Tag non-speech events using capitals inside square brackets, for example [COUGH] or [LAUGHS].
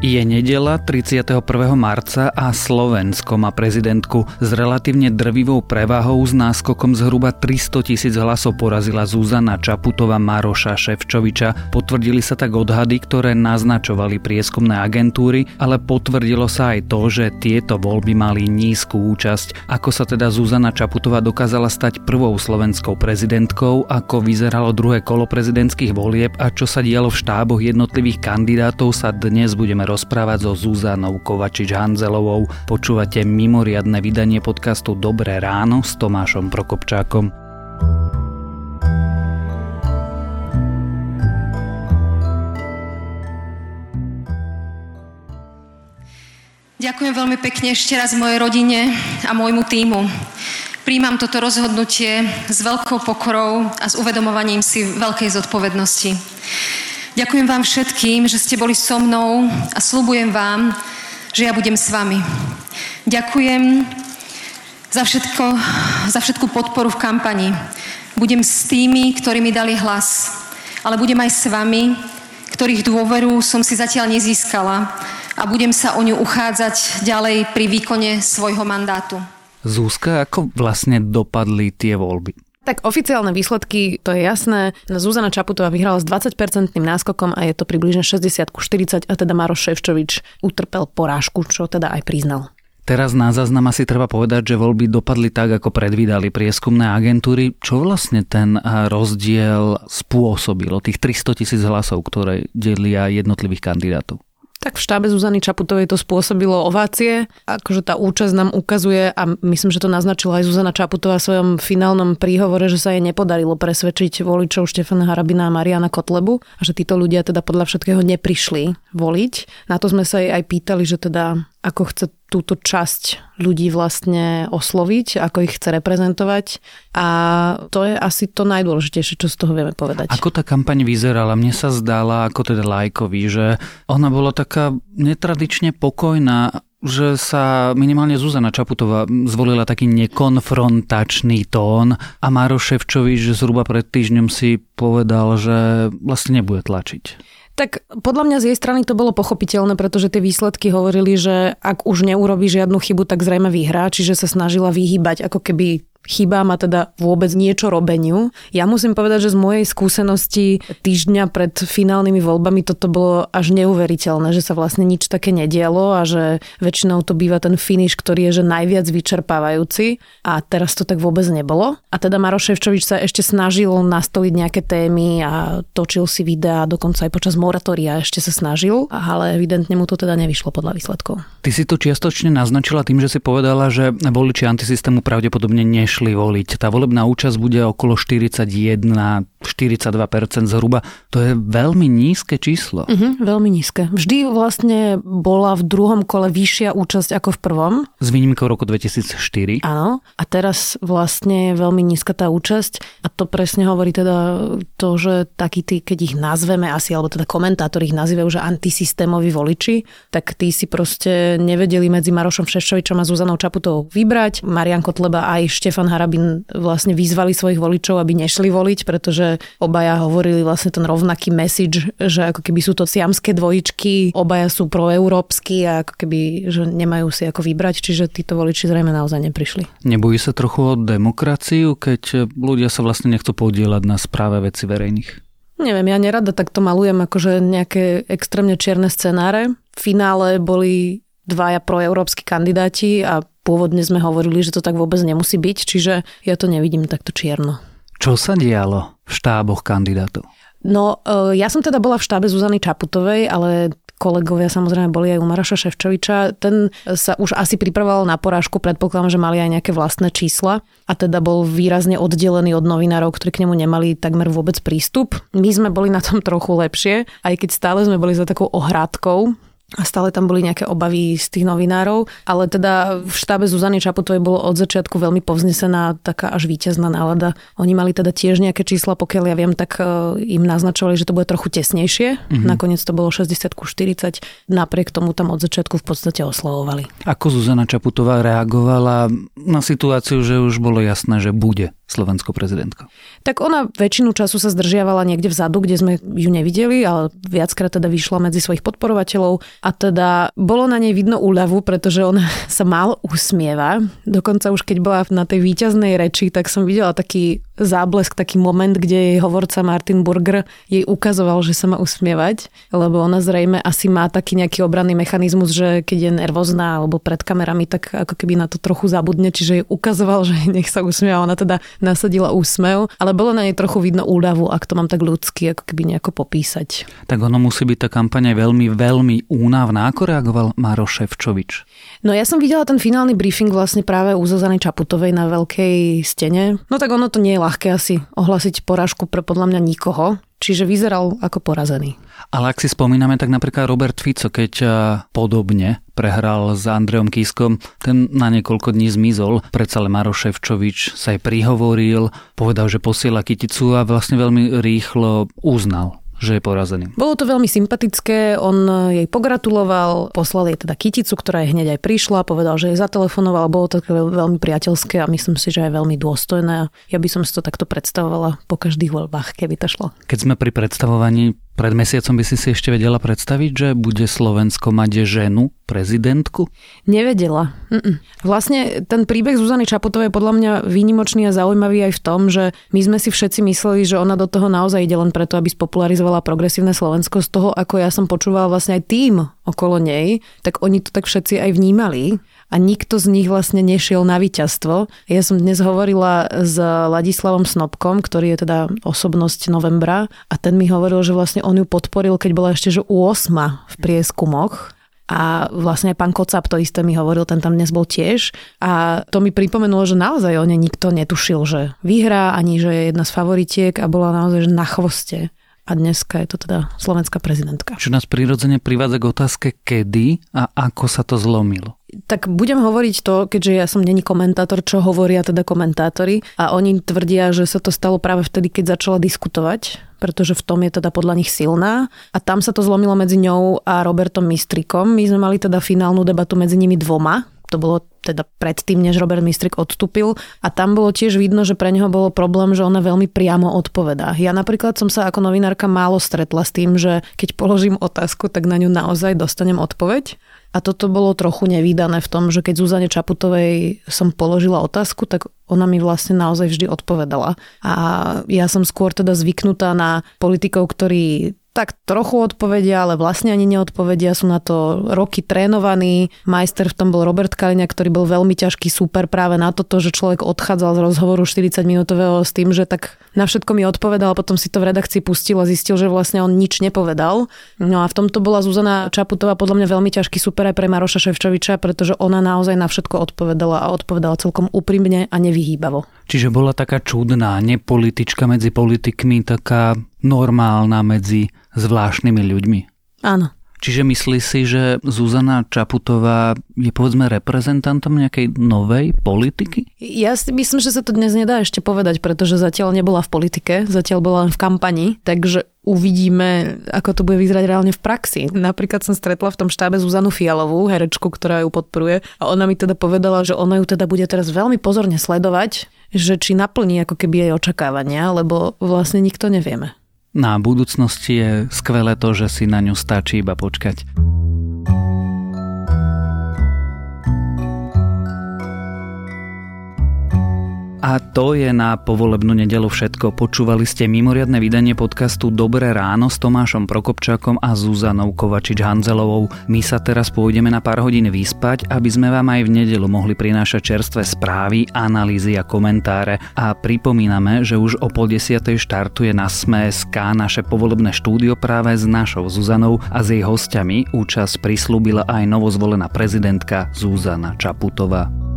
Je nedela 31. marca a Slovensko má prezidentku s relatívne drvivou prevahou s náskokom zhruba 300 tisíc hlasov porazila Zuzana Čaputová Maroša Ševčoviča. Potvrdili sa tak odhady, ktoré naznačovali prieskumné agentúry, ale potvrdilo sa aj to, že tieto voľby mali nízku účasť. Ako sa teda Zuzana Čaputová dokázala stať prvou slovenskou prezidentkou, ako vyzeralo druhé kolo prezidentských volieb a čo sa dialo v štáboch jednotlivých kandidátov sa dnes budeme rozprávať so Zuzanou Kovačič-Hanzelovou. Počúvate mimoriadne vydanie podcastu Dobré ráno s Tomášom Prokopčákom. Ďakujem veľmi pekne ešte raz mojej rodine a môjmu týmu. Príjmam toto rozhodnutie s veľkou pokorou a s uvedomovaním si veľkej zodpovednosti. Ďakujem vám všetkým, že ste boli so mnou a slúbujem vám, že ja budem s vami. Ďakujem za, všetko, za všetku podporu v kampani. Budem s tými, ktorí mi dali hlas, ale budem aj s vami, ktorých dôveru som si zatiaľ nezískala a budem sa o ňu uchádzať ďalej pri výkone svojho mandátu. Zúska, ako vlastne dopadli tie voľby? Tak oficiálne výsledky, to je jasné. Zuzana Čaputová vyhrala s 20-percentným náskokom a je to približne 60 ku 40 a teda Maroš Ševčovič utrpel porážku, čo teda aj priznal. Teraz na záznam asi treba povedať, že voľby dopadli tak, ako predvídali prieskumné agentúry. Čo vlastne ten rozdiel spôsobilo, tých 300 tisíc hlasov, ktoré delia jednotlivých kandidátov? Tak v štábe Zuzany Čaputovej to spôsobilo ovácie. Akože tá účasť nám ukazuje a myslím, že to naznačila aj Zuzana Čaputová v svojom finálnom príhovore, že sa jej nepodarilo presvedčiť voličov Štefana Harabina a Mariana Kotlebu a že títo ľudia teda podľa všetkého neprišli voliť. Na to sme sa jej aj pýtali, že teda ako chce túto časť ľudí vlastne osloviť, ako ich chce reprezentovať a to je asi to najdôležitejšie, čo z toho vieme povedať. Ako tá kampaň vyzerala? Mne sa zdala ako teda lajkový, že ona bola taká netradične pokojná, že sa minimálne Zuzana Čaputová zvolila taký nekonfrontačný tón a Máro Ševčovič zhruba pred týždňom si povedal, že vlastne nebude tlačiť. Tak podľa mňa z jej strany to bolo pochopiteľné, pretože tie výsledky hovorili, že ak už neurobi žiadnu chybu, tak zrejme vyhrá, čiže sa snažila vyhýbať ako keby chýba ma teda vôbec niečo robeniu. Ja musím povedať, že z mojej skúsenosti týždňa pred finálnymi voľbami toto bolo až neuveriteľné, že sa vlastne nič také nedialo a že väčšinou to býva ten finish, ktorý je že najviac vyčerpávajúci a teraz to tak vôbec nebolo. A teda Maroš Ševčovič sa ešte snažil nastoliť nejaké témy a točil si videá, dokonca aj počas moratória ešte sa snažil, ale evidentne mu to teda nevyšlo podľa výsledkov. Ty si to čiastočne naznačila tým, že si povedala, že voliči antisystému pravdepodobne nie nešli voliť. Tá volebná účasť bude okolo 41, 42% zhruba. To je veľmi nízke číslo. Uh-huh, veľmi nízke. Vždy vlastne bola v druhom kole vyššia účasť ako v prvom. S výnimkou roku 2004. Áno. A teraz vlastne je veľmi nízka tá účasť. A to presne hovorí teda to, že takí tí, keď ich nazveme asi, alebo teda komentátori ich nazývajú, že antisystémoví voliči, tak tí si proste nevedeli medzi Marošom Šešovičom a Zuzanou Čaputovou vybrať. Marian Kotleba aj Štefan Harabin vlastne vyzvali svojich voličov, aby nešli voliť, pretože obaja hovorili vlastne ten rovnaký message, že ako keby sú to siamské dvojičky, obaja sú proeurópsky a ako keby, že nemajú si ako vybrať, čiže títo voliči zrejme naozaj neprišli. Nebojí sa trochu o demokraciu, keď ľudia sa vlastne nechcú podielať na správe veci verejných? Neviem, ja nerada takto malujem akože nejaké extrémne čierne scenáre. V finále boli dvaja proeurópsky kandidáti a pôvodne sme hovorili, že to tak vôbec nemusí byť, čiže ja to nevidím takto čierno. Čo sa dialo v štáboch kandidátov? No, e, ja som teda bola v štábe Zuzany Čaputovej, ale kolegovia samozrejme boli aj u Maraša Ševčoviča. Ten sa už asi pripravoval na porážku, predpokladám, že mali aj nejaké vlastné čísla a teda bol výrazne oddelený od novinárov, ktorí k nemu nemali takmer vôbec prístup. My sme boli na tom trochu lepšie, aj keď stále sme boli za takou ohrádkou, a stále tam boli nejaké obavy z tých novinárov, ale teda v štábe Zuzany Čaputovej bolo od začiatku veľmi povznesená taká až víťazná nálada. Oni mali teda tiež nejaké čísla, pokiaľ ja viem, tak e, im naznačovali, že to bude trochu tesnejšie. Mm-hmm. Nakoniec to bolo 60 ku 40. Napriek tomu tam od začiatku v podstate oslovovali. Ako Zuzana Čaputová reagovala na situáciu, že už bolo jasné, že bude slovenskou prezidentkou? Tak ona väčšinu času sa zdržiavala niekde vzadu, kde sme ju nevideli, ale viackrát teda vyšla medzi svojich podporovateľov a teda bolo na nej vidno úľavu, pretože ona [LAUGHS] sa málo usmieva. Dokonca už keď bola na tej výťaznej reči, tak som videla taký záblesk, taký moment, kde jej hovorca Martin Burger jej ukazoval, že sa má usmievať, lebo ona zrejme asi má taký nejaký obranný mechanizmus, že keď je nervózna alebo pred kamerami, tak ako keby na to trochu zabudne, čiže jej ukazoval, [LAUGHS] že nech sa usmieva. Ona teda nasadila úsmev, ale bolo na nej trochu vidno úľavu, ak to mám tak ľudsky, ako keby nejako popísať. Tak ono musí byť tá kampaň veľmi, veľmi únavná. Ako reagoval Maro Ševčovič? No ja som videla ten finálny briefing vlastne práve u Zuzany Čaputovej na veľkej stene. No tak ono to nie je ľahké asi ohlasiť porážku pre podľa mňa nikoho, čiže vyzeral ako porazený. Ale ak si spomíname, tak napríklad Robert Fico, keď eh, podobne prehral s Andreom Kiskom, ten na niekoľko dní zmizol. Predsa ale Maro Ševčovič sa aj prihovoril, povedal, že posiela kyticu a vlastne veľmi rýchlo uznal že je porazený. Bolo to veľmi sympatické, on jej pogratuloval, poslal jej teda kyticu, ktorá jej hneď aj prišla, povedal, že jej zatelefonoval, bolo to veľmi priateľské a myslím si, že aj veľmi dôstojné. Ja by som si to takto predstavovala po každých voľbách, keby to šlo. Keď sme pri predstavovaní pred mesiacom by si si ešte vedela predstaviť, že bude Slovensko mať ženu, prezidentku? Nevedela. Mm-mm. Vlastne ten príbeh Zuzany Čaputovej je podľa mňa výnimočný a zaujímavý aj v tom, že my sme si všetci mysleli, že ona do toho naozaj ide len preto, aby spopularizovala progresívne Slovensko. Z toho, ako ja som počúvala vlastne aj tým okolo nej, tak oni to tak všetci aj vnímali a nikto z nich vlastne nešiel na víťazstvo. Ja som dnes hovorila s Ladislavom Snobkom, ktorý je teda osobnosť novembra a ten mi hovoril, že vlastne on ju podporil, keď bola ešte že u 8 v prieskumoch a vlastne aj pán Kocap to isté mi hovoril, ten tam dnes bol tiež. A to mi pripomenulo, že naozaj o nej nikto netušil, že vyhrá, ani že je jedna z favoritiek a bola naozaj že na chvoste a dneska je to teda slovenská prezidentka. Čo nás prirodzene privádza k otázke, kedy a ako sa to zlomilo? Tak budem hovoriť to, keďže ja som není komentátor, čo hovoria teda komentátori a oni tvrdia, že sa to stalo práve vtedy, keď začala diskutovať, pretože v tom je teda podľa nich silná a tam sa to zlomilo medzi ňou a Robertom Mistrikom. My sme mali teda finálnu debatu medzi nimi dvoma, to bolo teda predtým, než Robert Mistrik odstúpil a tam bolo tiež vidno, že pre neho bolo problém, že ona veľmi priamo odpovedá. Ja napríklad som sa ako novinárka málo stretla s tým, že keď položím otázku, tak na ňu naozaj dostanem odpoveď. A toto bolo trochu nevýdané v tom, že keď Zuzane Čaputovej som položila otázku, tak ona mi vlastne naozaj vždy odpovedala. A ja som skôr teda zvyknutá na politikov, ktorí tak trochu odpovedia, ale vlastne ani neodpovedia. Sú na to roky trénovaní. Majster v tom bol Robert Kaliňa, ktorý bol veľmi ťažký super práve na toto, že človek odchádzal z rozhovoru 40 minútového s tým, že tak na všetko mi odpovedal, a potom si to v redakcii pustil a zistil, že vlastne on nič nepovedal. No a v tomto bola Zuzana Čaputová podľa mňa veľmi ťažký super aj pre Maroša Ševčoviča, pretože ona naozaj na všetko odpovedala a odpovedala celkom úprimne a nevyhýbavo. Čiže bola taká čudná, nepolitička medzi politikmi, taká normálna medzi zvláštnymi ľuďmi. Áno. Čiže myslí si, že Zuzana Čaputová je povedzme reprezentantom nejakej novej politiky? Ja si myslím, že sa to dnes nedá ešte povedať, pretože zatiaľ nebola v politike, zatiaľ bola len v kampani, takže uvidíme, ako to bude vyzerať reálne v praxi. Napríklad som stretla v tom štábe Zuzanu Fialovú, herečku, ktorá ju podporuje a ona mi teda povedala, že ona ju teda bude teraz veľmi pozorne sledovať, že či naplní ako keby jej očakávania, lebo vlastne nikto nevieme. Na budúcnosti je skvelé to, že si na ňu stačí iba počkať. A to je na povolebnú nedelu všetko. Počúvali ste mimoriadne vydanie podcastu Dobré ráno s Tomášom Prokopčákom a Zuzanou Kovačič-Hanzelovou. My sa teraz pôjdeme na pár hodín vyspať, aby sme vám aj v nedelu mohli prinášať čerstvé správy, analýzy a komentáre. A pripomíname, že už o pol desiatej štartuje na Sme.sk naše povolebné štúdio práve s našou Zuzanou a s jej hostiami. Účasť prislúbila aj novozvolená prezidentka Zuzana Čaputová.